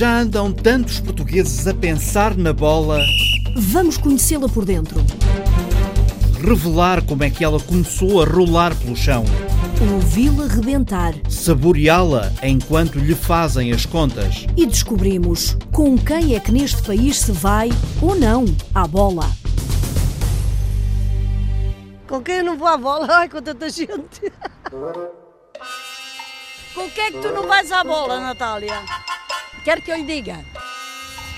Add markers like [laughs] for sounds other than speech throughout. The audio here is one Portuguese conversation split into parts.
Já andam tantos portugueses a pensar na bola. Vamos conhecê-la por dentro. Revelar como é que ela começou a rolar pelo chão. Ouvi-la rebentar. Saboreá-la enquanto lhe fazem as contas. E descobrimos com quem é que neste país se vai ou não à bola. Com quem eu não vou à bola? Ai, com tanta gente. Com quem é que tu não vais à bola, Natália? Quer que eu lhe diga?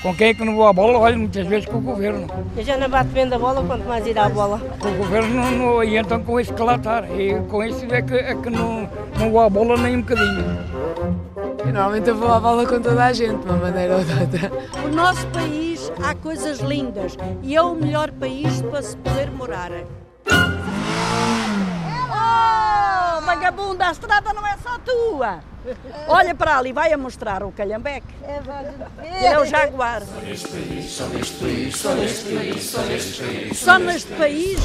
Com quem é que não vou à bola? Olha, muitas vezes com o governo. Eu já não bato bem da bola, quanto mais ir à bola. Com o governo não, não, e então com esse que lá está. E com isso é que, é que não, não vou à bola nem um bocadinho. Normalmente eu vou à bola com toda a gente, de uma maneira ou de outra. O nosso país há coisas lindas e é o melhor país para se poder morar. Oh, vagabunda, a estrada não é só tua. Olha para ali, vai a mostrar o calhambeque. Ele é o jaguar. Só neste país, só neste país, só neste país, só neste país. Só neste país.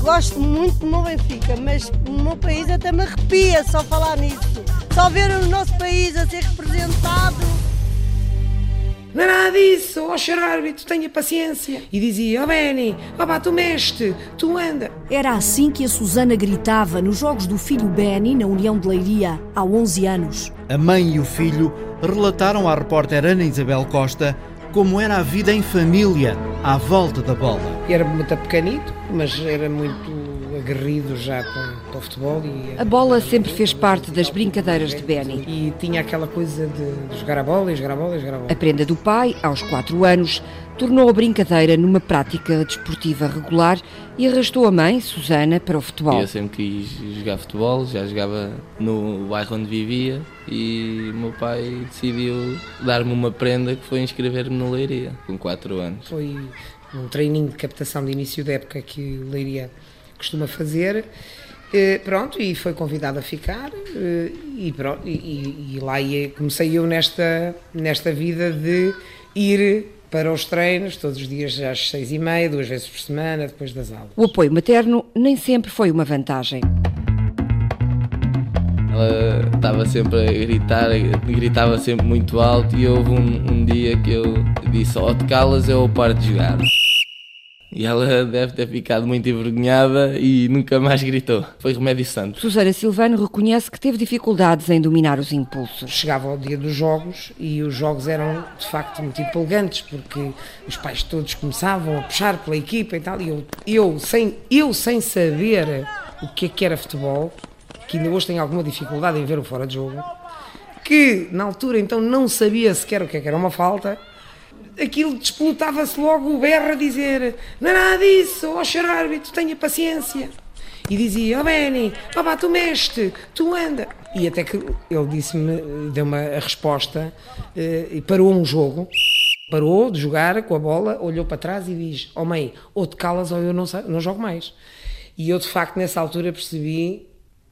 Gosto muito do meu Benfica, mas o meu país até me arrepia só falar nisso. Só ver o nosso país a ser representado. Não é nada disso, ó oh, senhor árbitro, tenha paciência. E dizia, ó oh, Benny, ó pá, tu meste, tu anda. Era assim que a Susana gritava nos jogos do filho Benny na União de Leiria, há 11 anos. A mãe e o filho relataram à repórter Ana Isabel Costa como era a vida em família à volta da bola. Era muito pequenito, mas era muito aguerrido já com, com o futebol. E, a bola sempre fez parte das brincadeiras de Benny. E tinha aquela coisa de, jogar a bola e jogar a bola e jogar a bola. A prenda do pai, aos 4 anos, tornou a brincadeira numa prática desportiva regular e arrastou a mãe, Susana, para o futebol. Eu sempre quis jogar futebol, já jogava no bairro onde vivia e o meu pai decidiu dar-me uma prenda que foi inscrever-me no Leiria, com 4 anos. Foi um treininho de captação de início da época que o Leiria costuma fazer. Uh, pronto, e foi convidado a ficar uh, e, pronto, e, e, lá ia, comecei eu nesta, nesta vida de ir para os treinos todos os dias às seis e meia, duas vezes por semana, depois das aulas. O apoio materno nem sempre foi uma vantagem. Ela estava sempre a gritar, gritava sempre muito alto e houve um, um dia que eu disse, ou te calas ou paro de jogar. E ela deve ter ficado muito envergonhada e nunca mais gritou. Foi remédio santo. Susana Silvano reconhece que teve dificuldades em dominar os impulsos. Chegava ao dia dos jogos e os jogos eram de facto muito empolgantes porque os pais todos começavam a puxar pela equipa e tal. E eu, eu, sem, eu sem saber o que é que era futebol, que ainda hoje tenho alguma dificuldade em ver o fora de jogo, que na altura então não sabia sequer o que, é que era uma falta aquilo desplotava-se logo o berro a dizer não é nada disso, ó oh, árbitro, tenha paciência. E dizia, ó oh, Benny, papá, tu meste, tu anda. E até que ele disse-me, deu-me a resposta eh, e parou um jogo. Parou de jogar com a bola, olhou para trás e diz: Ó oh, mãe, ou te calas ou eu não, não jogo mais. E eu, de facto, nessa altura percebi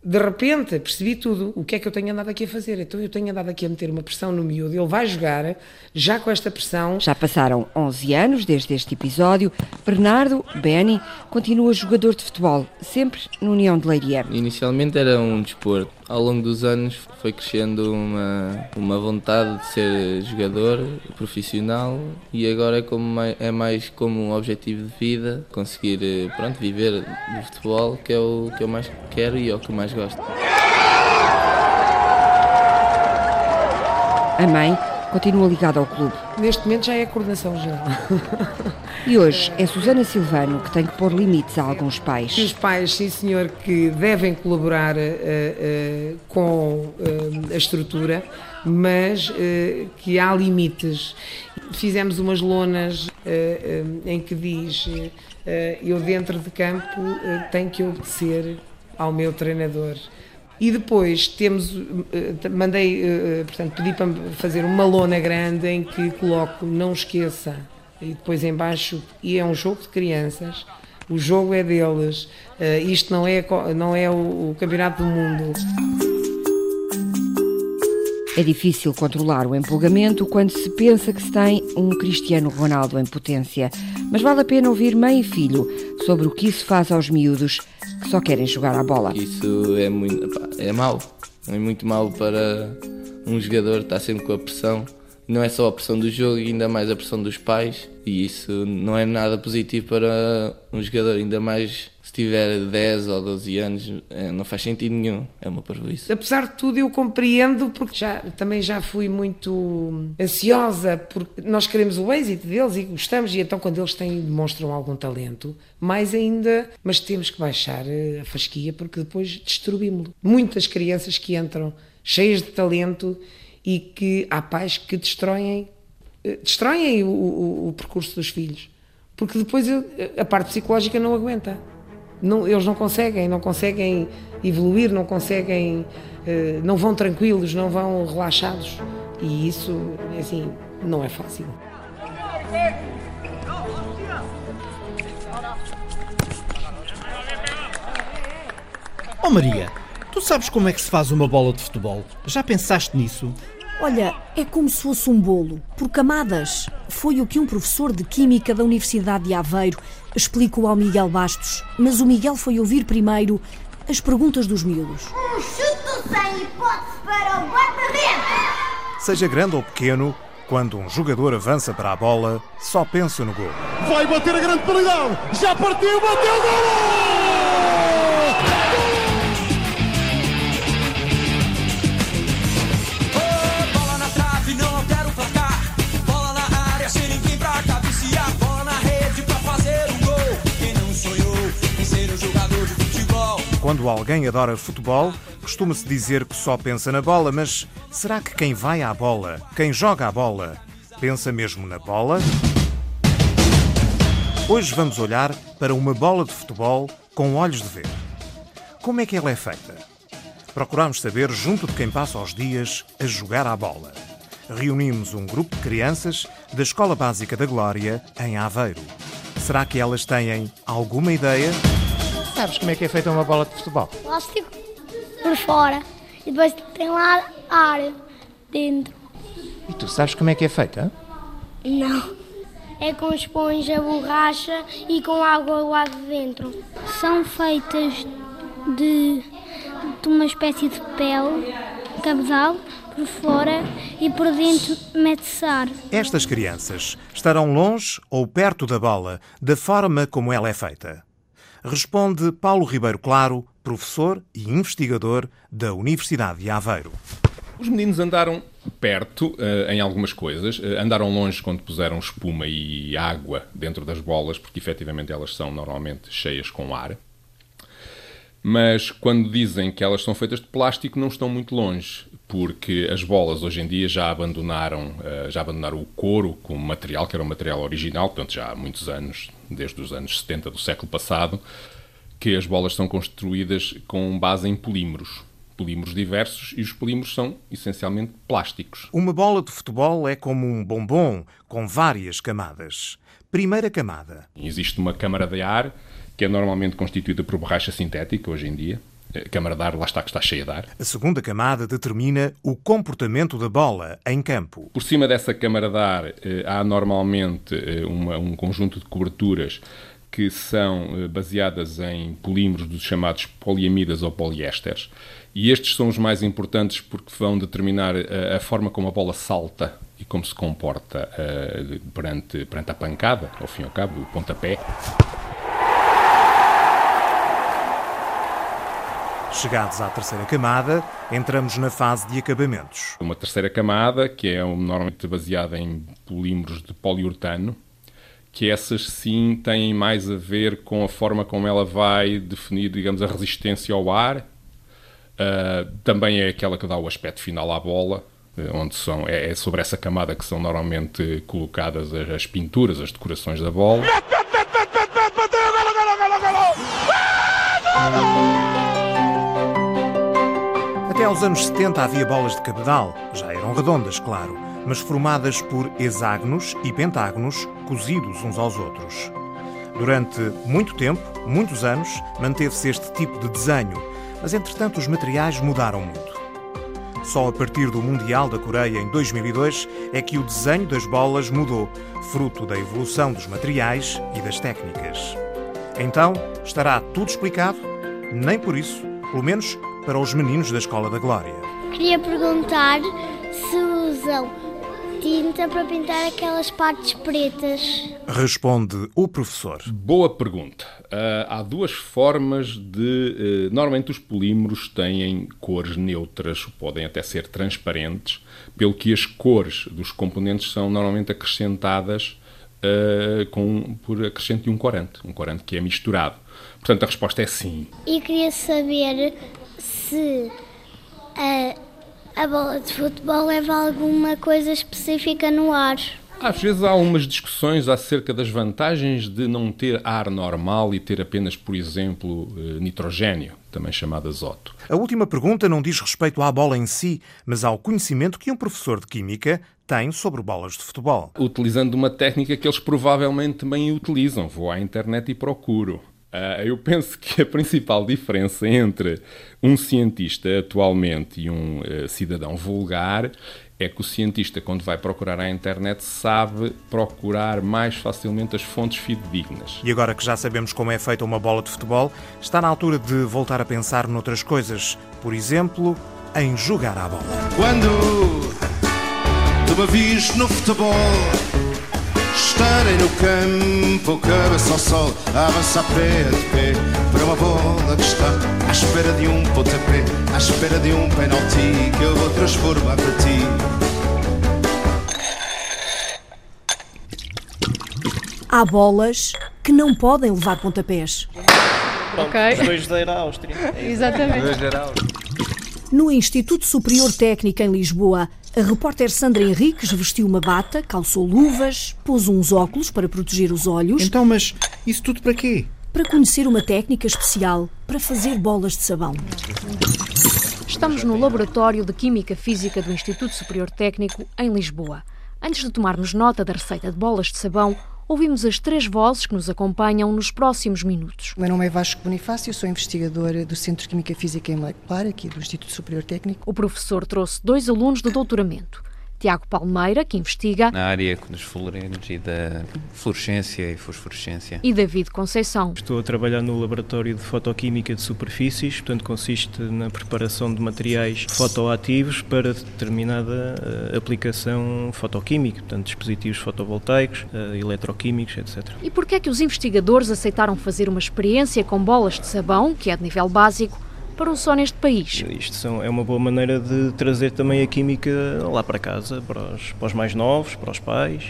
de repente percebi tudo. O que é que eu tenho andado aqui a fazer? Então eu tenho andado aqui a meter uma pressão no miúdo. Ele vai jogar já com esta pressão. Já passaram 11 anos desde este episódio. Bernardo Benny continua jogador de futebol, sempre no União de Leiria. Inicialmente era um desporto. Ao longo dos anos foi crescendo uma, uma vontade de ser jogador profissional e agora é, como, é mais como um objetivo de vida conseguir eh, pronto, viver do futebol, que é o que eu mais quero e é o que eu mais gosto. A mãe continua ligada ao clube. Neste momento já é a coordenação geral. E hoje é Susana Silvano que tem que pôr limites a alguns pais. Os pais, sim senhor, que devem colaborar uh, uh, com uh, a estrutura, mas que há limites. Fizemos umas lonas em que diz eu dentro de campo tenho que obedecer ao meu treinador. E depois temos, eh, mandei, eh, eh, portanto, pedi para fazer uma lona grande em que coloco não esqueça e depois embaixo, e é um jogo de crianças, o jogo é deles, isto não é, não é o campeonato do mundo. É difícil controlar o empolgamento quando se pensa que se tem um Cristiano Ronaldo em potência, mas vale a pena ouvir mãe e filho sobre o que isso faz aos miúdos que só querem jogar à bola. Isso é muito é mau, é muito mau para um jogador está sempre com a pressão. Não é só a pressão do jogo, ainda mais a pressão dos pais, e isso não é nada positivo para um jogador, ainda mais tiver 10 ou 12 anos, é, não faz sentido nenhum, é uma parvoíce. Apesar de tudo, eu compreendo, porque já, também já fui muito ansiosa, porque nós queremos o êxito deles e gostamos, e então quando eles têm, demonstram algum talento, mais ainda, mas temos que baixar eh, a fasquia, porque depois destruímos-lo. Muitas crianças que entram cheias de talento e que há pais que destroem, eh, destroem o, o, o percurso dos filhos porque depois a parte psicológica não aguenta não, eles não conseguem, não conseguem evoluir, não conseguem, eh, não vão tranquilos, não vão relaxados. E isso, assim, não é fácil. Oh Maria, tu sabes como é que se faz uma bola de futebol? Já pensaste nisso? Olha, é como se fosse um bolo, por camadas. Foi o que um professor de Química da Universidade de Aveiro explicou ao Miguel Bastos, mas o Miguel foi ouvir primeiro as perguntas dos miúdos. Um chute sem hipótese para o guarda-redes! Seja grande ou pequeno, quando um jogador avança para a bola, só pensa no gol. Vai bater a grande qualidade! Já partiu, bateu, gol! Quando alguém adora futebol, costuma-se dizer que só pensa na bola, mas será que quem vai à bola, quem joga a bola, pensa mesmo na bola? Hoje vamos olhar para uma bola de futebol com olhos de ver. Como é que ela é feita? Procuramos saber junto de quem passa os dias a jogar à bola. Reunimos um grupo de crianças da Escola Básica da Glória, em Aveiro. Será que elas têm alguma ideia? Sabes como é que é feita uma bola de futebol? Plástico por fora e depois tem lá ar dentro. E tu sabes como é que é feita? Não. É com esponja, borracha e com água lá dentro. São feitas de, de uma espécie de pele, cabedal, por fora e por dentro mete-se ar. Estas crianças estarão longe ou perto da bola, da forma como ela é feita? Responde Paulo Ribeiro Claro, professor e investigador da Universidade de Aveiro. Os meninos andaram perto uh, em algumas coisas, uh, andaram longe quando puseram espuma e água dentro das bolas, porque efetivamente elas são normalmente cheias com ar. Mas quando dizem que elas são feitas de plástico, não estão muito longe, porque as bolas hoje em dia já abandonaram, uh, já abandonaram o couro como material, que era o material original, portanto já há muitos anos, desde os anos 70 do século passado, que as bolas são construídas com base em polímeros. Polímeros diversos e os polímeros são essencialmente plásticos. Uma bola de futebol é como um bombom com várias camadas. Primeira camada. Existe uma câmara de ar que é normalmente constituída por borracha sintética hoje em dia. A câmara de ar, lá está, que está cheia de ar. A segunda camada determina o comportamento da bola em campo. Por cima dessa câmara de ar eh, há normalmente eh, uma, um conjunto de coberturas que são eh, baseadas em polímeros dos chamados poliamidas ou poliésteres. E estes são os mais importantes porque vão determinar a, a forma como a bola salta e como se comporta uh, perante, perante a pancada, ao fim e ao cabo, o pontapé. Chegados à terceira camada, entramos na fase de acabamentos. Uma terceira camada, que é normalmente baseada em polímeros de poliuretano, que essas sim têm mais a ver com a forma como ela vai definir, digamos, a resistência ao ar. Uh, também é aquela que dá o aspecto final à bola, eh, onde são, é, é sobre essa camada que são normalmente colocadas as, as pinturas, as decorações da bola. Até aos anos 70 havia bolas de cabedal, já eram redondas, claro, mas formadas por hexágonos e pentágonos cozidos uns aos outros. Durante muito tempo, muitos anos, manteve-se este tipo de desenho, mas entretanto os materiais mudaram muito. Só a partir do Mundial da Coreia em 2002 é que o desenho das bolas mudou, fruto da evolução dos materiais e das técnicas. Então, estará tudo explicado? Nem por isso, pelo menos para os meninos da Escola da Glória. Queria perguntar se usam tinta para pintar aquelas partes pretas. Responde o professor. Boa pergunta. Uh, há duas formas de. Uh, normalmente os polímeros têm cores neutras, podem até ser transparentes, pelo que as cores dos componentes são normalmente acrescentadas uh, com, por acrescento de um corante, um corante que é misturado. Portanto, a resposta é sim. E queria saber se a a bola de futebol leva alguma coisa específica no ar. Às vezes há algumas discussões acerca das vantagens de não ter ar normal e ter apenas, por exemplo, eh, nitrogênio, também chamado azoto. A última pergunta não diz respeito à bola em si, mas ao conhecimento que um professor de Química tem sobre bolas de futebol. Utilizando uma técnica que eles provavelmente também utilizam. Vou à internet e procuro. Uh, eu penso que a principal diferença entre um cientista atualmente e um uh, cidadão vulgar é que o cientista, quando vai procurar à internet, sabe procurar mais facilmente as fontes fidedignas. E agora que já sabemos como é feita uma bola de futebol, está na altura de voltar a pensar noutras coisas. Por exemplo, em jogar à bola. Quando tu me no futebol estarem no campo, cabeça ao sol, a avançar pé de pé para uma bola que está à espera de um pontapé, à espera de um penalti que eu vou transformar para ti. Há bolas que não podem levar pontapés. Pronto, ok. 2 0 Áustria. Exatamente. 2 0 Áustria. No Instituto Superior Técnico em Lisboa, a repórter Sandra Henriques vestiu uma bata, calçou luvas, pôs uns óculos para proteger os olhos. Então, mas isso tudo para quê? Para conhecer uma técnica especial para fazer bolas de sabão. Estamos no Laboratório de Química Física do Instituto Superior Técnico em Lisboa. Antes de tomarmos nota da receita de bolas de sabão, ouvimos as três vozes que nos acompanham nos próximos minutos. O meu nome é Vasco Bonifácio, sou investigadora do Centro de Química Física em Molecular, aqui do Instituto Superior Técnico. O professor trouxe dois alunos de doutoramento. Tiago Palmeira, que investiga na área dos fluorenos e da fluorescência e fosforescência. E David Conceição. Estou a trabalhar no laboratório de fotoquímica de superfícies, portanto consiste na preparação de materiais fotoativos para determinada uh, aplicação fotoquímica, portanto dispositivos fotovoltaicos, uh, eletroquímicos, etc. E por que é que os investigadores aceitaram fazer uma experiência com bolas de sabão, que é de nível básico, para um só neste país. Isto são, é uma boa maneira de trazer também a química lá para casa, para os, para os mais novos, para os pais,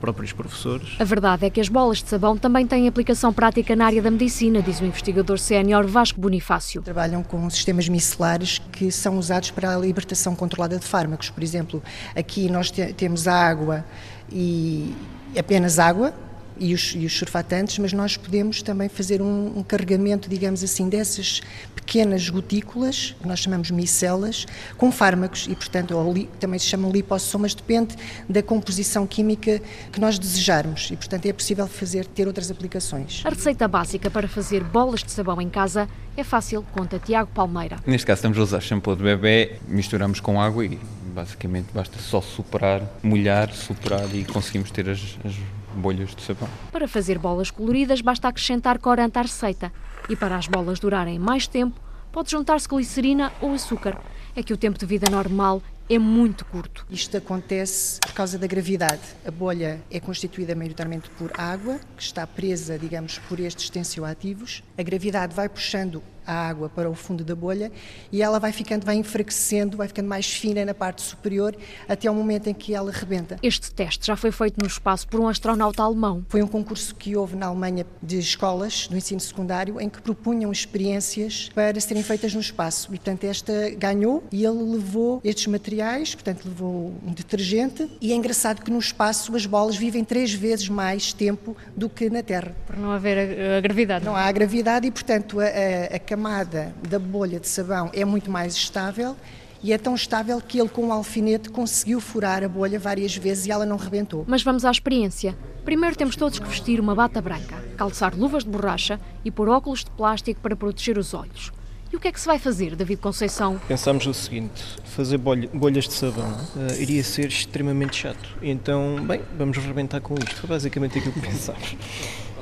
próprios professores. A verdade é que as bolas de sabão também têm aplicação prática na área da medicina, diz o investigador sénior Vasco Bonifácio. Trabalham com sistemas micelares que são usados para a libertação controlada de fármacos. Por exemplo, aqui nós te temos a água e apenas água, e os, e os surfatantes, mas nós podemos também fazer um, um, carregamento, digamos assim, dessas pequenas gotículas, que nós chamamos micelas, com fármacos e, portanto, li, também se chamam lipossomas, depende da composição química que nós desejarmos e, portanto, é possível fazer, ter outras aplicações. A receita básica para fazer bolas de sabão em casa é fácil, conta Tiago Palmeira. Neste caso estamos a usar shampoo de bebê, misturamos com água e basicamente basta só superar, molhar, superar e conseguimos ter as, as bolhas de sabão. Para fazer bolas coloridas, basta acrescentar corante à receita. E para as bolas durarem mais tempo, pode juntar-se glicerina ou açúcar. É que o tempo de vida normal é muito curto. Isto acontece por causa da gravidade. A bolha é constituída maioritariamente por água, que está presa, digamos, por estes tensioativos. A gravidade vai puxando a água para o fundo da bolha e ela vai ficando, vai enfraquecendo, vai ficando mais fina na parte superior até o momento em que ela rebenta. Este teste já foi feito no espaço por um astronauta alemão. Foi um concurso que houve na Alemanha de escolas do ensino secundário em que propunham experiências para serem feitas no espaço. E, portanto, esta ganhou e ele levou estes materiais, portanto, levou um detergente e é engraçado que no espaço as bolas vivem três vezes mais tempo do que na Terra. Por não haver a, a gravidade. Não há a gravidade e, portanto, a, a, a camada da bolha de sabão é muito mais estável e é tão estável que ele, com um alfinete, conseguiu furar a bolha várias vezes e ela não rebentou. Mas vamos à experiência. Primeiro temos todos que vestir uma bata branca, calçar luvas de borracha e pôr óculos de plástico para proteger os olhos. E o que é que se vai fazer, David Conceição? Pensámos o seguinte: fazer bolhas de sabão uh, iria ser extremamente chato. Então, bem, vamos rebentar com isto. Foi basicamente aquilo que [laughs] pensámos.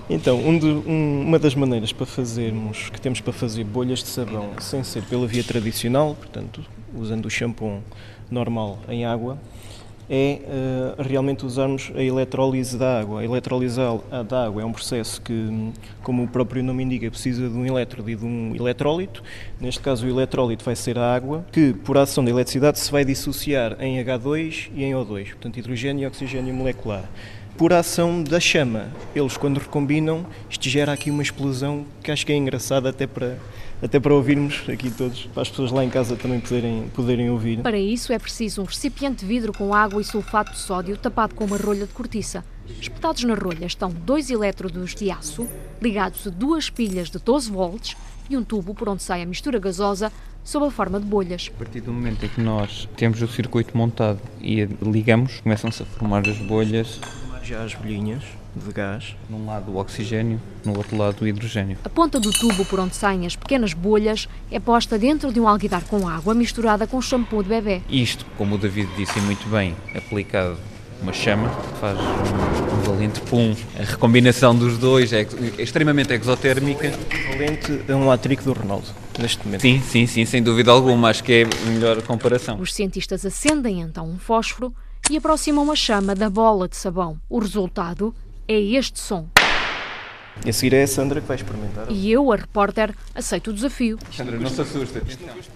Então, um de, um, uma das maneiras para fazermos, que temos para fazer bolhas de sabão sem ser pela via tradicional, portanto, usando o shampoo normal em água, é uh, realmente usarmos a eletrólise da água. A eletrólise da água é um processo que, como o próprio nome indica, precisa de um elétrodo e de um eletrólito. Neste caso, o eletrólito vai ser a água, que, por ação da eletricidade, se vai dissociar em H2 e em O2, portanto, hidrogênio e oxigênio molecular por ação da chama. Eles, quando recombinam, isto gera aqui uma explosão que acho que é engraçada até para, até para ouvirmos aqui todos, para as pessoas lá em casa também poderem, poderem ouvir. Para isso é preciso um recipiente de vidro com água e sulfato de sódio tapado com uma rolha de cortiça. Espetados na rolha estão dois elétrodos de aço, ligados a duas pilhas de 12 volts e um tubo por onde sai a mistura gasosa sob a forma de bolhas. A partir do momento em que nós temos o circuito montado e ligamos, começam-se a formar as bolhas já as bolhinhas de gás. Num lado o oxigênio, no outro lado o hidrogênio. A ponta do tubo por onde saem as pequenas bolhas é posta dentro de um alguidar com água misturada com shampoo de bebê. Isto, como o David disse muito bem, aplicado uma chama, faz um, valente pum. A recombinação dos dois é, é extremamente exotérmica. Valente é um atrico do Ronaldo, neste momento. Sim, sim, sim, sem dúvida alguma. Acho que é a melhor comparação. Os cientistas acendem então um fósforo e aproximam a chama da bola de sabão. O resultado é este som. E a seguir é a Sandra que vai experimentar. E eu, a repórter, aceito o desafio. Sandra, não se assusta.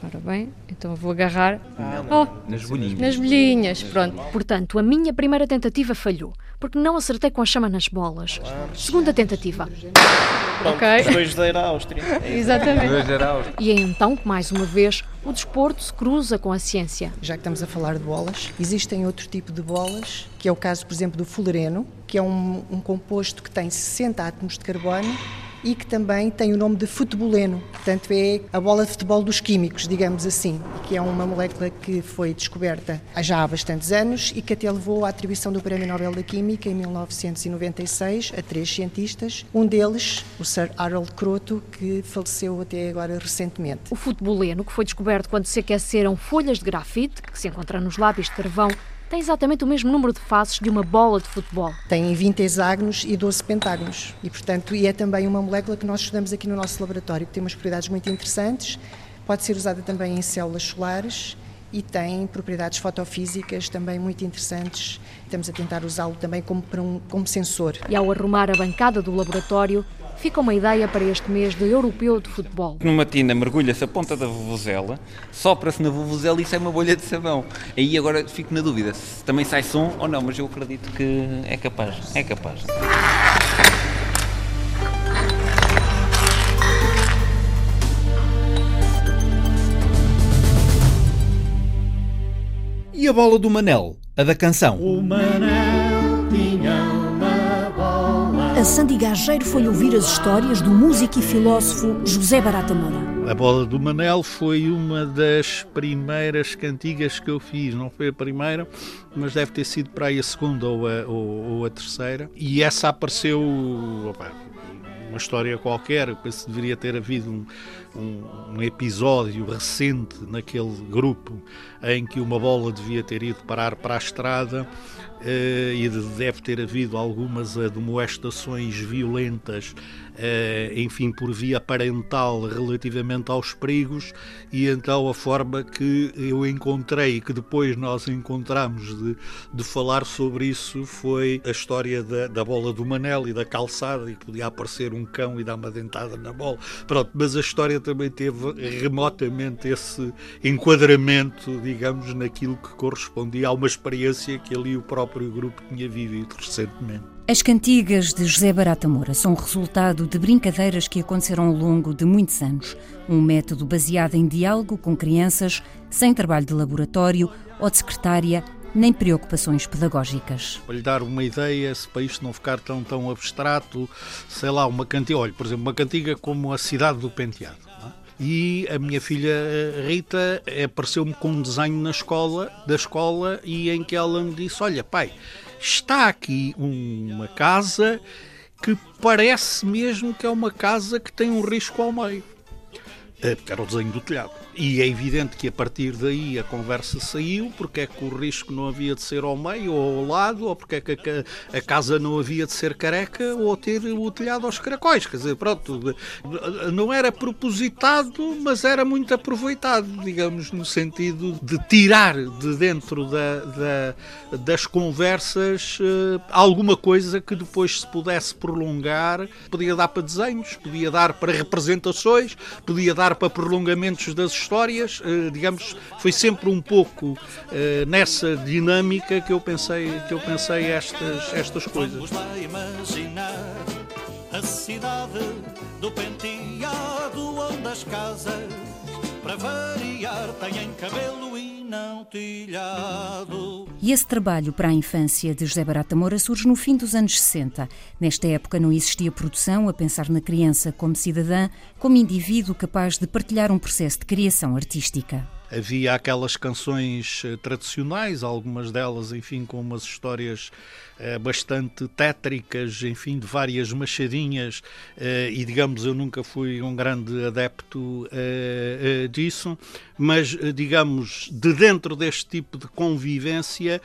Ora bem, então vou agarrar. Oh, nas bolhinhas. Nas bolhinhas, pronto. Portanto, a minha primeira tentativa falhou, porque não acertei com a chama nas bolas. Segunda tentativa. Pronto, ok. Os dois da Áustria. [laughs] Exatamente. Dois da Áustria. E é então que, mais uma vez, o desporto se cruza com a ciência. Já que estamos a falar de bolas, existem outro tipo de bolas, que é o caso, por exemplo, do fulereno, que é um, um composto que tem 60 átomos de carbono e que também tem o nome de futeboleno, portanto é a bola de futebol dos químicos, digamos assim, que é uma molécula que foi descoberta já há bastantes anos e que até levou à atribuição do Prémio Nobel da Química em 1996 a três cientistas, um deles, o Sir Harold Croto, que faleceu até agora recentemente. O futeboleno, que foi descoberto quando se aqueceram folhas de grafite, que se encontra nos lábios de carvão, tem exatamente o mesmo número de faces de uma bola de futebol. Tem 20 hexágonos e 12 pentágonos. E, portanto, e é também uma molécula que nós estudamos aqui no nosso laboratório, que tem umas propriedades muito interessantes. Pode ser usada também em células solares e tem propriedades fotofísicas também muito interessantes. Estamos a tentar usá-lo também como, um, como sensor. E ao arrumar a bancada do laboratório, fica uma ideia para este mês de Europeu de Futebol. Numa tina mergulha-se a ponta da vuvuzela, sopra-se na vuvuzela e sai uma bolha de sabão. Aí agora fico na dúvida se também sai som ou não, mas eu acredito que é capaz. É capaz. E a bola do Manel, a da canção? O Manel a Sandy Gageiro foi ouvir as histórias do músico e filósofo José Barata Moura. A bola do Manel foi uma das primeiras cantigas que eu fiz, não foi a primeira, mas deve ter sido para aí a segunda ou a, ou, ou a terceira. E essa apareceu, opa, uma história qualquer, penso que deveria ter havido um, um, um, episódio recente naquele grupo em que uma bola devia ter ido parar para a estrada e deve ter havido algumas admoestações violentas eh, enfim, por via parental relativamente aos perigos, e então a forma que eu encontrei e que depois nós encontramos de, de falar sobre isso foi a história da, da bola do Manel e da calçada, e podia aparecer um cão e dar uma dentada na bola. Pronto, mas a história também teve remotamente esse enquadramento, digamos, naquilo que correspondia a uma experiência que ali o próprio grupo tinha vivido recentemente. As cantigas de José Barata Moura são resultado de brincadeiras que aconteceram ao longo de muitos anos. Um método baseado em diálogo com crianças, sem trabalho de laboratório ou de secretária, nem preocupações pedagógicas. Para lhe dar uma ideia, se para isto não ficar tão, tão abstrato, sei lá, uma cantiga, olha, por exemplo, uma cantiga como a Cidade do Penteado. É? E a minha filha eh, Rita apareceu-me com um desenho na escola, da escola e em que ela me disse: Olha, pai, está aqui uma casa que parece mesmo que é uma casa que tem um risco ao meio. porque era o desenho do telhado. E é evidente que a partir daí a conversa saiu, porque é que o risco não havia de ser ao meio ou ao lado, ou porque é que a, casa não havia de ser careca ou ter o telhado aos caracóis. Quer dizer, pronto, não era propositado, mas era muito aproveitado, digamos, no sentido de tirar de dentro da, da, das conversas uh, alguma coisa que depois se pudesse prolongar. Podia dar para desenhos, podia dar para representações, podia dar para prolongamentos das histórias, uh, digamos, foi sempre um pouco uh, nessa dinâmica que eu pensei, que eu pensei estas, estas coisas. A cidade do penteado onde as casas, para variar, têm cabelo e não telhado. E esse trabalho para a infância de José Barata Moura surge no fim dos anos 60. Nesta época não existia produção a pensar na criança como cidadã, como indivíduo capaz de partilhar um processo de criação artística havia aquelas canções eh, tradicionais, algumas delas, enfim, com umas histórias eh, bastante tétricas, enfim, de várias machadinhas, eh, e digamos, eu nunca fui um grande adepto disso, mas, digamos, de dentro deste tipo de convivência,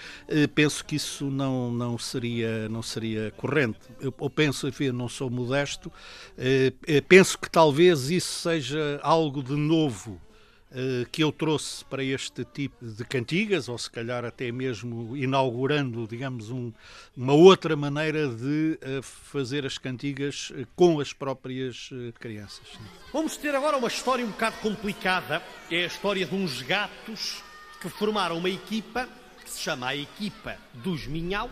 penso que isso não, não, seria, não seria corrente. Eu, eu penso, enfim, não sou modesto, penso que talvez isso seja algo de novo eh, que eu trouxe para este tipo de cantigas, ou se calhar até mesmo inaugurando, digamos, um, uma outra maneira de uh, fazer as cantigas uh, com as próprias crianças. Vamos ter agora uma história um bocado complicada. É a história de uns gatos que formaram uma equipa que se chama a Equipa dos Minhaus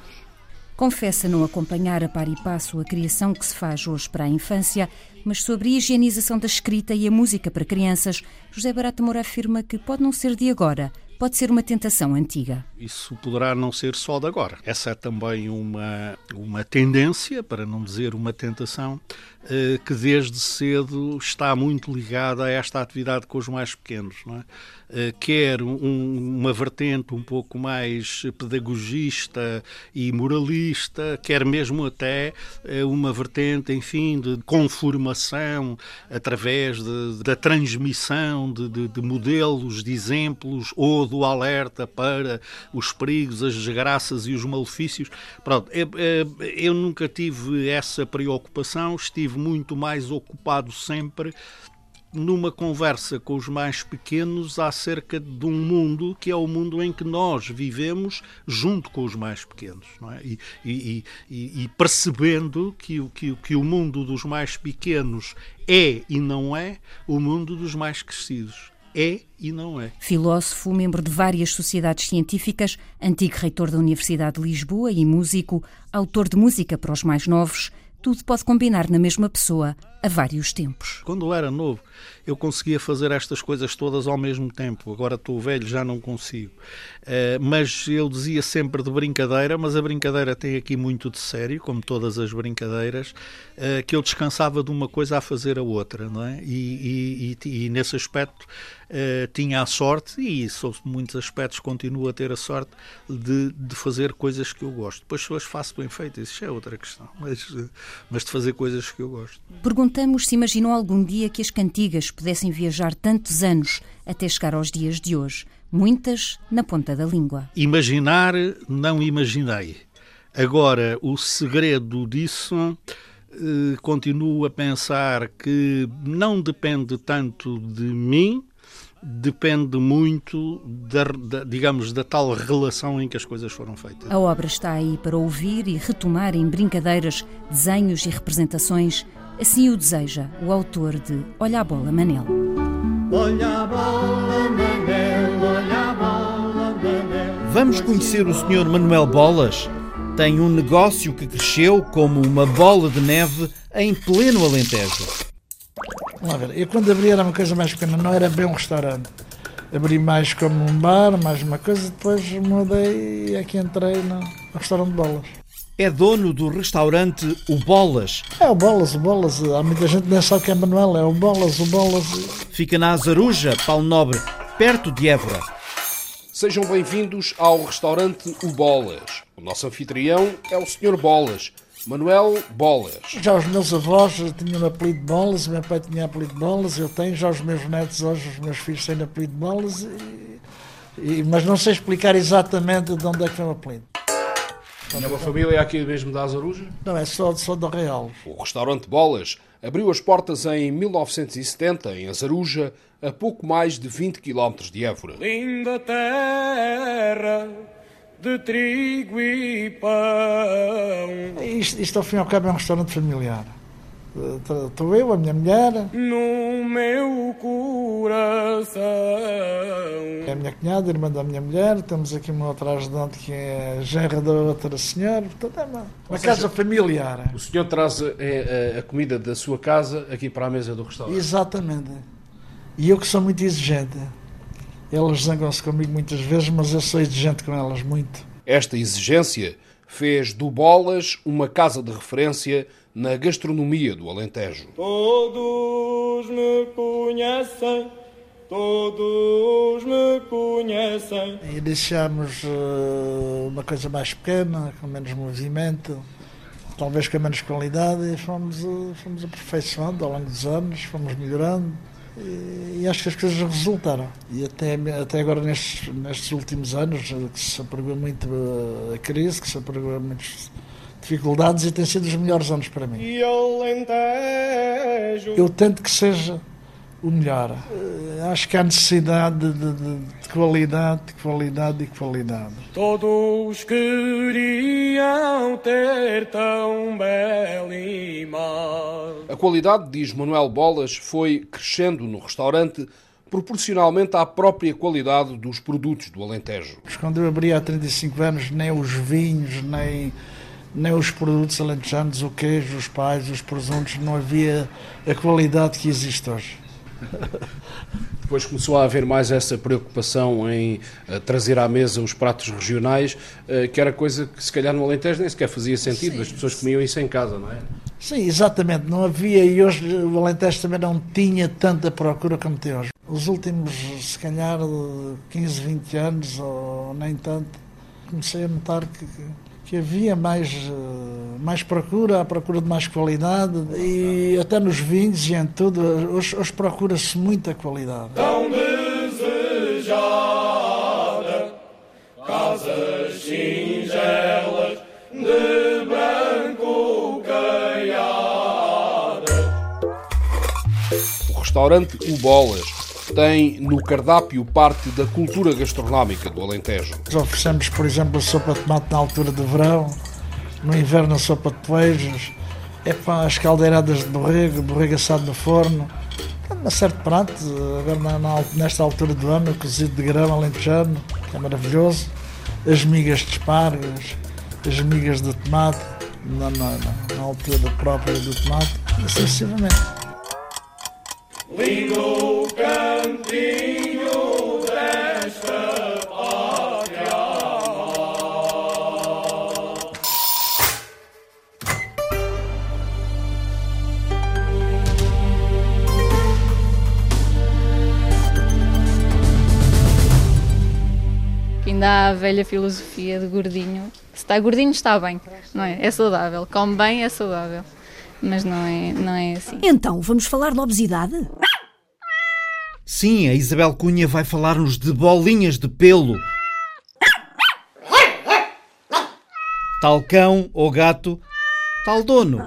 Confessa não acompanhar a par e passo a criação que se faz hoje para a infância, mas sobre a higienização da escrita e a música para crianças, José Barata Moura afirma que pode não ser de agora, pode ser uma tentação antiga. Isso poderá não ser só de agora. Essa é também uma, uma tendência, para não dizer uma tentação, eh, que desde cedo está muito ligada a esta atividade com os mais pequenos. Não é? Eh, quer um, uma vertente um pouco mais pedagogista e moralista, quer mesmo até eh, uma vertente, enfim, de conformação através de, da transmissão de, de, de modelos, de exemplos ou do alerta para os perigos, as desgraças e os malefícios. Pronto, eu, eu nunca tive essa preocupação, estive muito mais ocupado sempre numa conversa com os mais pequenos acerca de um mundo que é o mundo em que nós vivemos junto com os mais pequenos é? e, e, e, e, percebendo que, que, que o mundo dos mais pequenos é e não é o mundo dos mais crescidos. É e não é. Filósofo, membro de várias sociedades científicas, antigo reitor da Universidade de Lisboa e músico, autor de música para os mais novos, tudo pode combinar na mesma pessoa a vários tempos. Quando eu era novo, eu conseguia fazer estas coisas todas ao mesmo tempo. Agora estou velho, já não consigo. Uh, mas eu dizia sempre de brincadeira, mas a brincadeira tem aqui muito de sério, como todas as brincadeiras, uh, que eu descansava de uma coisa a fazer a outra, não é? E, e, e, e nesse aspecto uh, tinha a sorte, e sob muitos aspectos continuo a ter a sorte, de, de fazer coisas que eu gosto. Depois se as faço bem feitas, isso é outra questão, mas, mas de fazer coisas que eu gosto. Pergunta perguntamos se imaginou algum dia que as cantigas pudessem viajar tantos anos até chegar aos dias de hoje, muitas na ponta da língua. Imaginar, não imaginei. Agora, o segredo disso, eh, continuo a pensar que não depende tanto de mim, depende muito da, da, digamos, da tal relação em que as coisas foram feitas. A obra está aí para ouvir e retomar em brincadeiras, desenhos e representações Assim o deseja o autor de Olha a Bola Manel. Olha a bola, Manel, olha a bola, Manel. Vamos conhecer o Sr. Manuel Bolas? Tem um negócio que cresceu como uma bola de neve em pleno Alentejo. Vamos ver, eu quando abri era uma coisa mais pequena, não era bem um restaurante. Abri mais como um bar, mais uma coisa, depois mudei e aqui entrei no restaurante de bolas é dono do restaurante O Bolas. É o Bolas, o Bolas. Há muita gente que nem sabe que é Manuel, é o Bolas, o Bolas. Fica na Azaruja, Paulo Nobre, perto de Évora. Sejam bem-vindos ao restaurante O Bolas. O nosso anfitrião é o Sr. Bolas, Manuel Bolas. Já os meus avós tinham o apelido de Bolas, o meu pai tinha apelido de Bolas, eu tenho, já os meus netos hoje, os meus filhos têm apelido de Bolas, e, e, mas não sei explicar exatamente de onde é que foi o apelido. É uma família aqui mesmo da Azaruja? Não, é só, só do Real. O restaurante Bolas abriu as portas em 1970 em Azaruja, a pouco mais de 20 km de Évora. Linda terra de trigo e pão. Isto, isto ao fim e ao cabo é um restaurante familiar. Estou eu, a minha mulher. No meu coração. É a minha cunhada, irmã da minha mulher. Temos aqui uma outra ajudante que é genra da outra senhora. Portanto, é uma, uma seja, casa familiar. O senhor traz a, a, a, comida da sua casa aqui para a mesa do restaurante? Exatamente. E eu que sou muito exigente. Elas zangam-se comigo muitas vezes, mas eu sou exigente com elas muito. Esta exigência fez do Bolas uma casa de referência na gastronomia do Alentejo. Todos me conhecem, todos me conhecem. Iniciamos uh, uma coisa mais pequena, com menos movimento, talvez com menos qualidade, e fomos, uh, fomos aperfeiçoando ao longo dos anos, fomos melhorando. E, e acho que as coisas resultaram. E até, até agora, nestes, nestes últimos anos, que se apregou muito a crise, que se apregou muitas dificuldades, e tem sido os melhores anos para mim. E Alentejo. Eu tento que seja o melhor. Uh, acho que há necessidade de, de, de, qualidade, de qualidade e qualidade. Todos queriam ter tão belo imagem. A qualidade, diz Manuel Bolas, foi crescendo no restaurante proporcionalmente à própria qualidade dos produtos do Alentejo. Quando eu abri há 35 anos, nem os vinhos, nem nem os produtos alentejanos, o queijo, os pais, os presuntos, não havia a qualidade que existe hoje. [laughs] Depois começou a haver mais essa preocupação em uh, trazer à mesa os pratos regionais, uh, que era coisa que se calhar no Alentejo nem sequer fazia sentido, Sim. as pessoas comiam isso em casa, não é? Sim, exatamente, não havia e hoje o Alentejo também não tinha tanta procura como tem hoje. Os últimos, se calhar, 15, 20 anos, ou nem tanto, comecei a notar que, que havia mais, eh, mais procura, a procura de mais qualidade e até nos vinhos e em tudo, hoje, hoje procura-se muita qualidade. Tão desejada, casas singelas de branco caiada. O restaurante O Bolas tem no cardápio parte da cultura gastronómica do Alentejo. Oferecemos, por exemplo, a sopa de tomate na altura de verão, no inverno a sopa de poejas, é para as caldeiradas de borrego, borrego assado no forno, uma certo prato, agora nesta altura do ano, cozido de grão alentejano, que é maravilhoso, as migas de espargas, as migas de tomate, na, na, na altura própria do tomate, e sucessivamente. Lindo cantinho desta pátria. Ainda há a velha filosofia de gordinho. Se está gordinho, está bem, não é? É saudável. Come bem, é saudável mas não é, não é assim. Então, vamos falar de obesidade? Sim, a Isabel Cunha vai falar-nos de bolinhas de pelo. Tal cão ou gato, tal dono.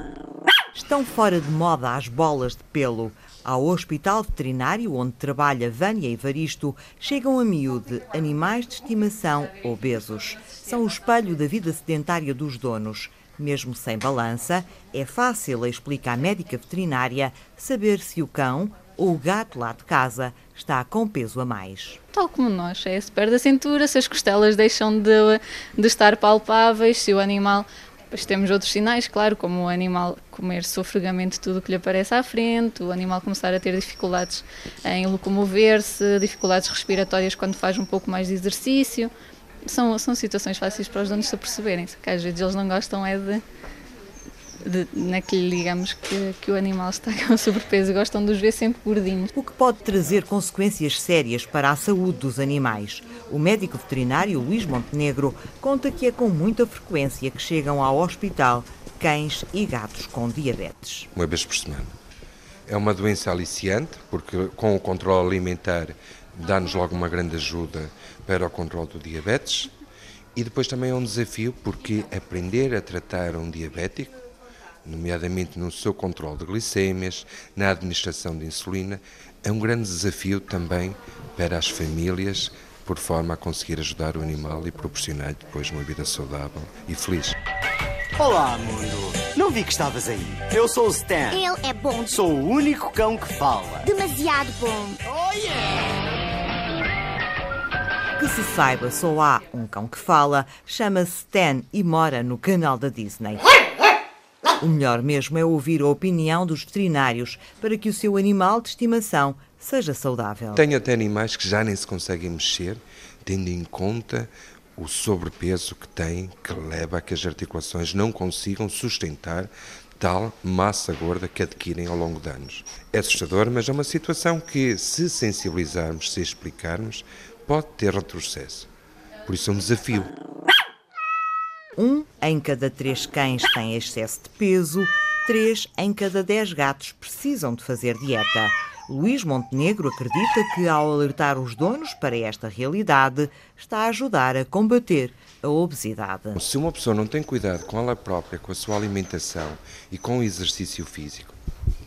Estão fora de moda as bolas de pelo. Ao hospital veterinário onde trabalha Vânia Evaristo, chegam a miúde animais de estimação obesos. São o espelho da vida sedentária dos donos. Mesmo sem balança, é fácil, explica a médica veterinária, saber se o cão ou o gato lá de casa está com peso a mais. Tal como nós, é se perde a cintura, se as costelas deixam de, de estar palpáveis, se o animal. Depois temos outros sinais, claro, como o animal comer sofregamente tudo o que lhe aparece à frente, o animal começar a ter dificuldades em locomover-se, dificuldades respiratórias quando faz um pouco mais de exercício são, são situações fáceis para os donos se aperceberem, que às vezes eles não gostam é de, de, naquele, digamos, que, que o animal está [laughs] com sobrepeso, gostam de os ver sempre gordinhos. O que pode trazer consequências sérias para a saúde dos animais. O médico veterinário Luís Montenegro conta que é com muita frequência que chegam ao hospital cães e gatos com diabetes. Uma vez por semana. É uma doença aliciante, porque com o controle alimentar dá-nos logo uma grande ajuda para o controle do diabetes. E depois também é um desafio, porque aprender a tratar um diabético, nomeadamente no seu controle de glicémias, na administração de insulina, é um grande desafio também para as famílias, por forma a conseguir ajudar o animal e proporcionar depois uma vida saudável e feliz. Olá, mundo! Não vi que estavas aí. Eu sou o Stan. Ele é bom. Sou o único cão que fala. Demasiado bom. Oh, yeah! Que se saiba, só há um cão que fala, chama-se Stan e mora no canal da Disney. O melhor mesmo é ouvir a opinião dos veterinários para que o seu animal de estimação seja saudável. Tenho até animais que já nem se conseguem mexer, tendo em conta o sobrepeso que têm, que leva a que as articulações não consigam sustentar tal massa gorda que adquirem ao longo de anos. É assustador, mas é uma situação que, se sensibilizarmos, se explicarmos, pode ter retrocesso. Por isso é um desafio. Um em cada três cães tem excesso de peso, três em cada dez gatos precisam de fazer dieta. Luís Montenegro acredita que, ao alertar os donos para esta realidade, está a ajudar a combater a obesidade. Se uma pessoa não tem cuidado com ela própria, com a sua alimentação e com o exercício físico,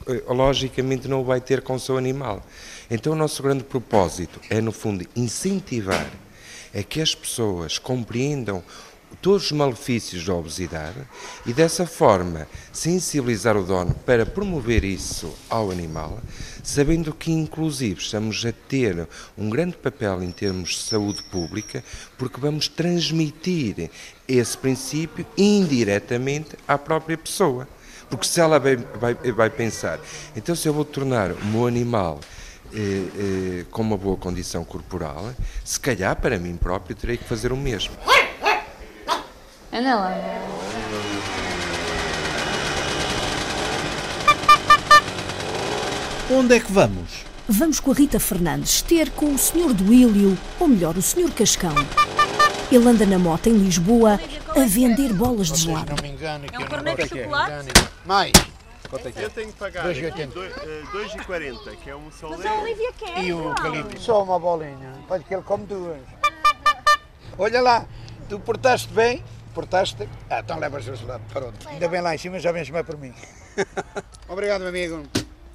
eh, logicamente não o vai ter com o seu animal. Então, o nosso grande propósito é, no fundo, incentivar a que as pessoas compreendam todos os malefícios da obesidade e dessa forma sensibilizar o dono para promover isso ao animal, sabendo que inclusive estamos a ter um grande papel em termos de saúde pública, porque vamos transmitir esse princípio indiretamente à própria pessoa. Porque se ela vai, vai, vai pensar, então se eu vou tornar o meu animal eh, eh, com uma boa condição corporal, se calhar para mim próprio terei que fazer o mesmo. Anda lá. Onde é que vamos? Vamos com a Rita Fernandes ter com o Sr. Duílio, ou melhor, o Sr. Cascão. Ele anda na moto em Lisboa a vender bolas de gelado. Não me engano que é um corneto de chocolate? Mais. Quanto é que é? Eu tenho que pagar 2,80. 2,40, que é um solé. Mas a Olivia quer. E o eucalipto? Só uma bolinha. Pode que ele come duas. Olha lá, tu portaste bem, portaste. Ah, então levas o gelado. Pronto. Ainda bem lá em cima, já vens mais por mim. [laughs] Obrigado, meu amigo.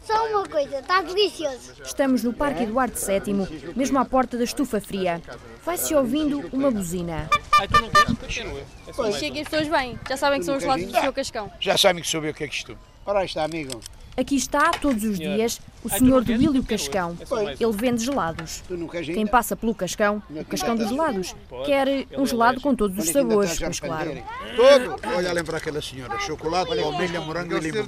Só uma coisa, está delicioso. Estamos no Parque Eduardo VII, mesmo à porta da estufa fria. Vai-se ouvindo uma buzina. Ai, tu não queres? Chega e as pessoas vêm. Já sabem que são os lados do seu cascão. Já sabem que soube o que é que isto. Ora, aí está, amigo. Aqui está, todos os dias, o senhor do Bílio Cascão. Ele vende gelados. Quem passa pelo Cascão, o Cascão dos gelados, quer um gelado com todos os sabores, mas claro. Todo. Olha, lembra aquela senhora. Chocolate, palmilha, morango e limão.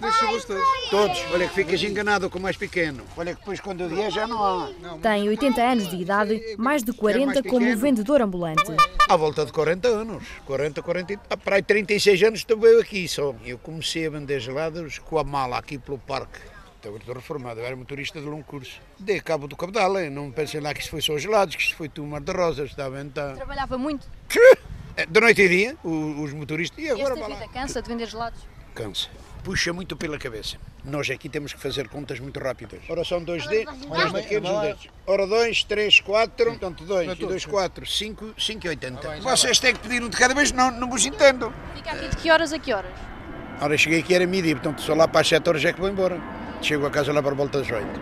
Todos. Olha que ficas enganado com o mais pequeno. Olha que depois quando vier já não há. Tem 80 anos de idade, mais de 40 como vendedor ambulante. À volta de 40 anos. 40, 40. Ah, para aí 36 anos estou eu aqui só. Eu comecei a vender gelados com a mala aqui pelo parque. Agora estou reformado, eu era motorista de longo curso. Dei cabo do cabedal, hein? não pensei lá que isto foi só gelados, que isto foi tudo mar de rosas, está a ventar. Trabalhava muito? De noite e dia, os, motoristas. E agora Esta vida cansa de vender gelados? Cansa. Puxa muito pela cabeça. Nós aqui temos que fazer contas muito rápidas. Ora são dois dedos, dois daqueles, um destes. Ora dois, três, quatro, portanto dois, e dois, quatro, cinco, cinco e oitenta. Vocês têm que pedir um de cada vez, não, não vos entendo. Fica aqui de que horas a que horas? Ora, cheguei aqui, era meio-dia, portanto só lá para as sete horas é que vou embora. Chego a casa lá para a volta das oito.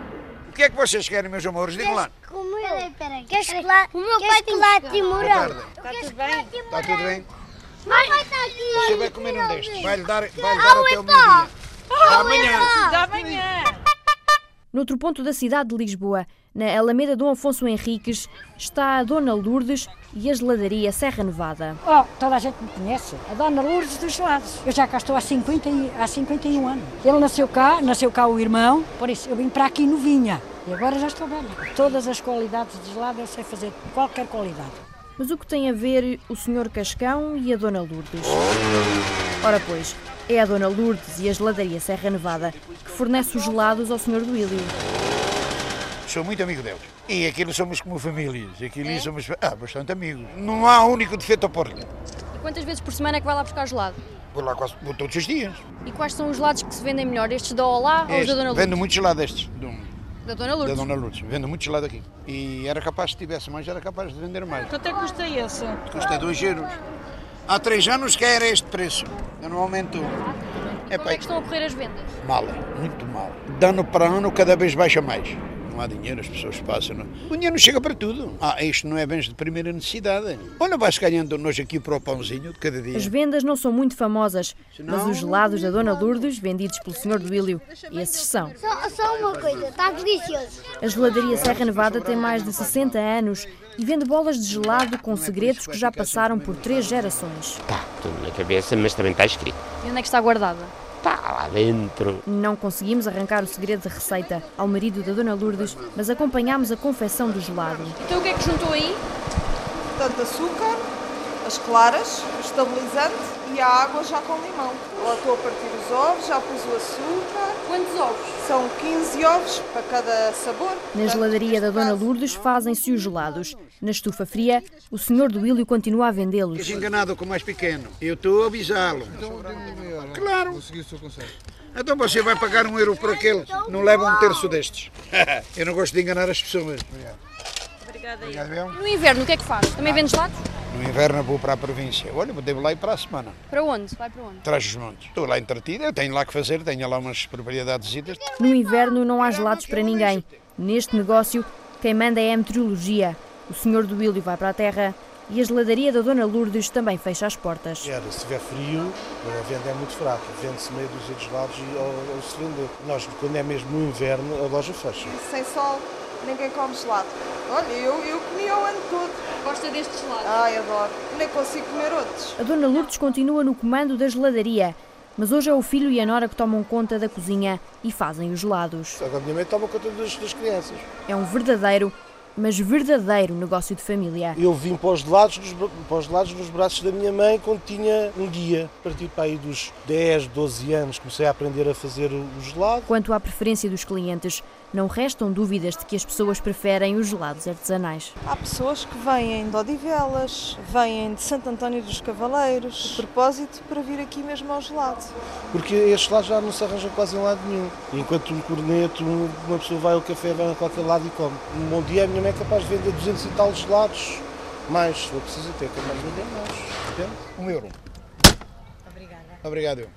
O que é que vocês querem, meus amores? Digam lá. Peraí, peraí. Quer chocolate? O meu pai chocolate e morango. Está tudo bem? Está tudo bem? Mamãe está aqui. Você vai comer um destes. Vai-lhe dar, vai dar até o meio-dia. Da manhã. Da manhã. Noutro ponto da cidade de Lisboa, na Alameda Dom Afonso Henriques, está a Dona Lourdes e a geladaria Serra Nevada. Oh, toda a gente me conhece. A Dona Lourdes dos gelados. Eu já cá estou há, 50, e- há 51 anos. Ele nasceu cá, nasceu cá o irmão, por isso eu vim para aqui novinha. E agora já estou velha. Todas as qualidades de gelado eu sei fazer, qualquer qualidade. Mas o que tem a ver o Sr. Cascão e a Dona Lourdes? Ora pois, É a Dona Lourdes e a geladaria Serra Nevada que fornece os gelados ao Sr. Duílio. Sou muito amigo deles. E aquilo somos como famílias. Aquilo é? somos ah, bastante amigos. Não há único defeito a pôr-lhe. E quantas vezes por semana é que vai lá buscar gelado? Vou lá quase, vou todos os dias. E quais são os gelados que se vendem melhor? Estes da Olá ou os da Dona Lourdes? Vendo muito gelado estes. Da Dona Lourdes? Da Dona Lourdes. Vendo muito gelado aqui. E era capaz, se tivesse mais, era capaz de vender mais. Quanto é que custa esse? Custa 2 euros. Há 3 anos que era este preço. Eu não aumentou. Como é que estão a correr as vendas? Mal, muito mal. De ano para ano cada vez baixa mais. Não há dinheiro, as pessoas passam. Não. O dinheiro não chega para tudo. Ah, isto não é bens de primeira necessidade. Olha, vai-se ganhando nós aqui para o pãozinho de cada dia. As vendas não são muito famosas, mas os gelados da Dona Lourdes, vendidos pelo Sr. Duílio, esses são. Só, só uma coisa, está delicioso. A geladaria Serra Nevada tem mais de 60 anos e vende bolas de gelado com segredos que já passaram por três gerações. Tá, tudo na cabeça, mas também está escrito. E onde é que está guardada? Está lá dentro. Não conseguimos arrancar o segredo da receita ao marido da Dona Lourdes, mas acompanhámos a confecção do gelado. Então o que é que juntou aí? Tanto açúcar, as claras, o estabilizante e a água já com limão. Lá estou a partir os ovos, já pus o açúcar. Quantos ovos? São 15 ovos para cada sabor. Na geladaria da Dona Lourdes fazem-se os gelados. Na estufa fria, o senhor do Willio continua a vendê-los. És enganado com o mais pequeno. Eu estou a avisá-lo. Claro. Então você vai pagar um euro por aquele. Não leva um terço destes. [laughs] Eu não gosto de enganar as pessoas. Obrigada. Obrigado, no inverno, o que é que faz? Também vende gelados? No inverno vou para a província. Olha, devo lá ir para a semana. Para onde? Vai para onde? Traz os montes. Estou lá entretida, tenho lá que fazer, tenho lá umas propriedades. No inverno não há gelados para ninguém. Neste negócio, quem manda é a meteorologia. O senhor do Willio vai para a terra e a geladaria da Dona Lourdes também fecha as portas. Era, se tiver frio, a venda é muito fraca. Vende-se meio dúzia de gelados e ou, ou se vender. Nós, quando é mesmo no inverno, a loja fecha. Sem sol, ninguém come gelado. Olha, eu, eu comi o ano todo. Gosta destes gelados? Ai, adoro. Nem consigo comer outros. A Dona Lourdes continua no comando da geladaria. Mas hoje é o filho e a nora que tomam conta da cozinha e fazem os gelados. Agora a minha mãe toma conta das, das crianças. É um verdadeiro mas verdadeiro negócio de família. Eu vim para os, gelados, para os gelados nos braços da minha mãe quando tinha um guia. A partir para aí dos 10, 12 anos comecei a aprender a fazer o gelado. Quanto à preferência dos clientes, não restam dúvidas de que as pessoas preferem os gelados artesanais. Há pessoas que vêm de Odivelas, vêm de Santo António dos Cavaleiros, de propósito para vir aqui mesmo ao gelado. Porque estes gelados já não se arranjam quase em lado nenhum. Enquanto um corneto, uma pessoa vai ao café, vai a qualquer lado e come. Um bom dia a minha mãe é capaz de vender 200 e tal gelados. Mais, se for preciso até capaz de vender mais. Depende. Um euro. Obrigada. Obrigado.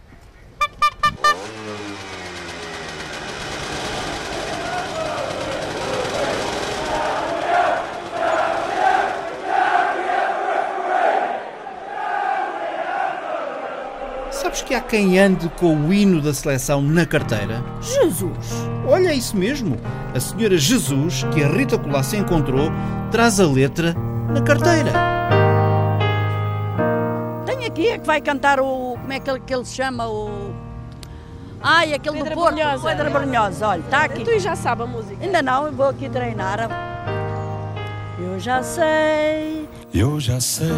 Sabes que há quem ande com o hino da seleção na carteira? Jesus! Olha, é isso mesmo. A senhora Jesus, que a Rita Colasso encontrou, traz a letra na carteira. Tem aqui é que vai cantar o. Como é que ele, que ele se chama? O. Ai, aquele Pedra do Porto, Brunhosa. Pedra Brunhosa, olha, está aqui. Tu já sabe a música? Ainda não, eu vou aqui treinar. Eu já sei Eu já sei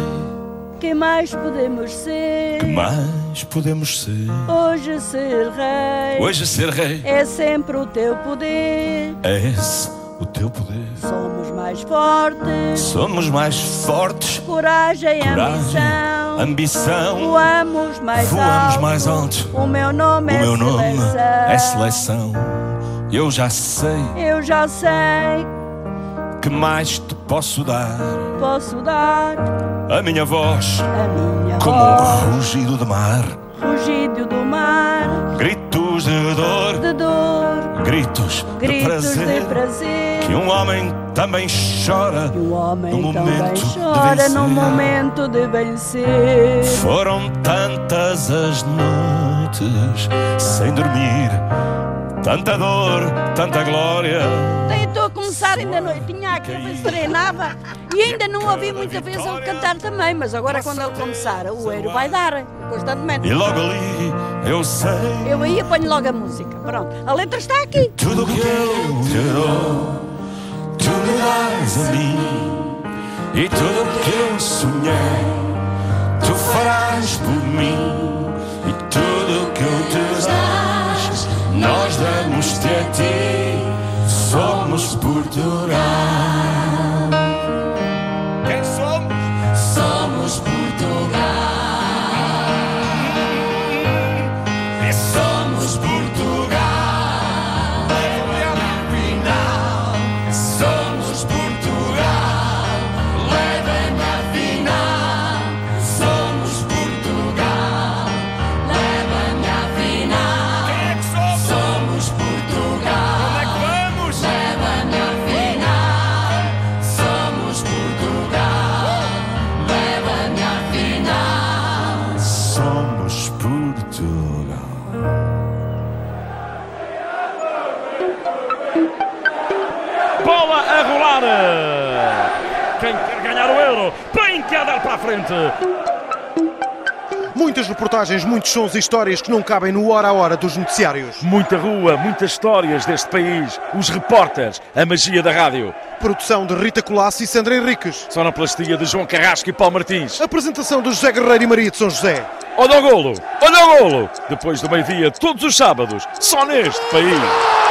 que mais podemos ser. que mais podemos ser. Hoje ser rei. Hoje ser rei É sempre o teu poder. é esse o teu poder. Somos mais fortes. Somos mais fortes, Coragem coragem, ambição. ambição. Voamos mais Voamos alto. mais alto. O meu nome O é meu nome seleção. é seleção. Eu já sei Eu já sei, que mais te posso dar. posso dar A minha voz, a minha como voz. um rugido de mar. Rugido do mar, Gritos de dor, de dor, gritos, de gritos prazer. de prazer. Que um homem também chora O homem no também momento de chora vencer. no momento de vencer. Foram tantas as noites sem dormir, tanta dor, tanta glória. Daí estou a começar ainda não tinha aqui, depois treinava e ainda não ouvi muita vez ele cantar também, mas agora quando ele começar, o eiro vai dar, constantemente. E logo ali eu sei Eu aí ponho logo a música, pronto. A letra está aqui. tudo o que eu te dou, tu me dás a mim. E tudo o que eu sonhei, tu farás por mim. E tudo que tu dás, nós damos-te a ti. Somos Portugal. Quem frente. Muitas reportagens, muitos sons e histórias que não cabem no hora a hora dos noticiários. Muita rua, muitas histórias deste país. Os repórteres, a magia da rádio. Produção de Rita Colasso e Sandra Henriques. Sonoplastia de João Carrasco e Paulo Martins. Apresentação de José Guerreiro e Maria de São José. Olha o golo, olha o golo. Depois do meio-dia, todos os sábados, só neste país.